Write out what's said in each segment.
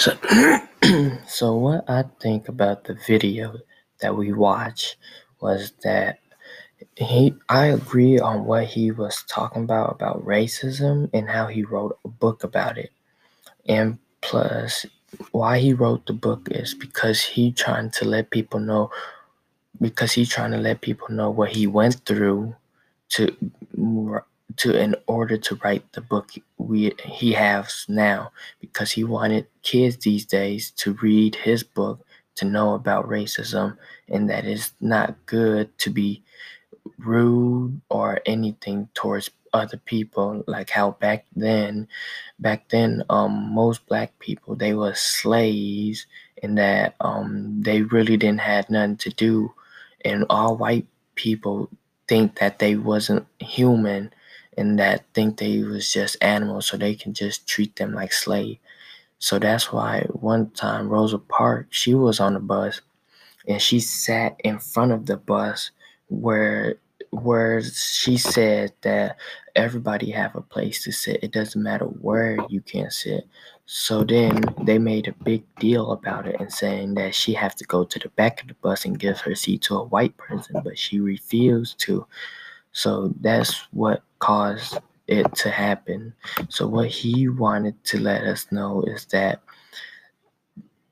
So, so what I think about the video that we watched was that he I agree on what he was talking about about racism and how he wrote a book about it. And plus why he wrote the book is because he trying to let people know because he trying to let people know what he went through to to in order to write the book we he has now because he wanted kids these days to read his book to know about racism and that it's not good to be rude or anything towards other people. Like how back then back then um most black people they were slaves and that um they really didn't have nothing to do. And all white people think that they wasn't human and that think they was just animals so they can just treat them like slave. So that's why one time rosa parks she was on the bus and she sat in front of the bus where where she said that everybody have a place to sit. It doesn't matter where you can sit. So then they made a big deal about it and saying that she have to go to the back of the bus and give her seat to a white person but she refused to. So that's what caused it to happen. So what he wanted to let us know is that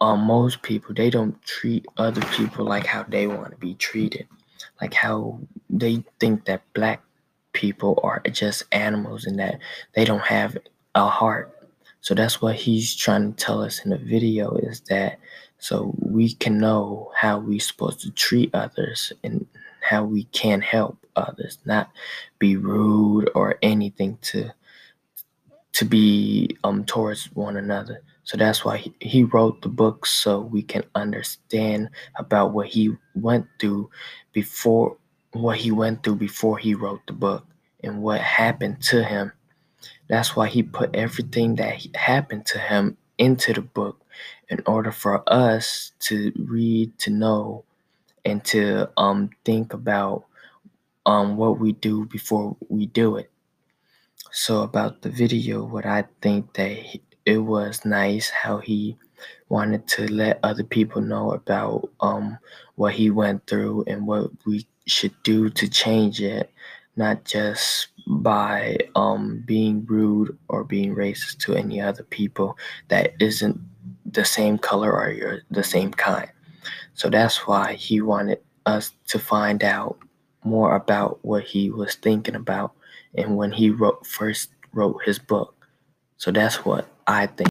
um, most people they don't treat other people like how they want to be treated. Like how they think that black people are just animals and that they don't have a heart. So that's what he's trying to tell us in the video is that so we can know how we're supposed to treat others and how we can help others not be rude or anything to to be um towards one another so that's why he, he wrote the book so we can understand about what he went through before what he went through before he wrote the book and what happened to him. That's why he put everything that happened to him into the book in order for us to read, to know, and to um think about um what we do before we do it. So about the video, what I think that he, it was nice how he wanted to let other people know about um, what he went through and what we should do to change it, not just by um, being rude or being racist to any other people that isn't the same color or you're the same kind. So that's why he wanted us to find out more about what he was thinking about and when he wrote first wrote his book. So that's what I think.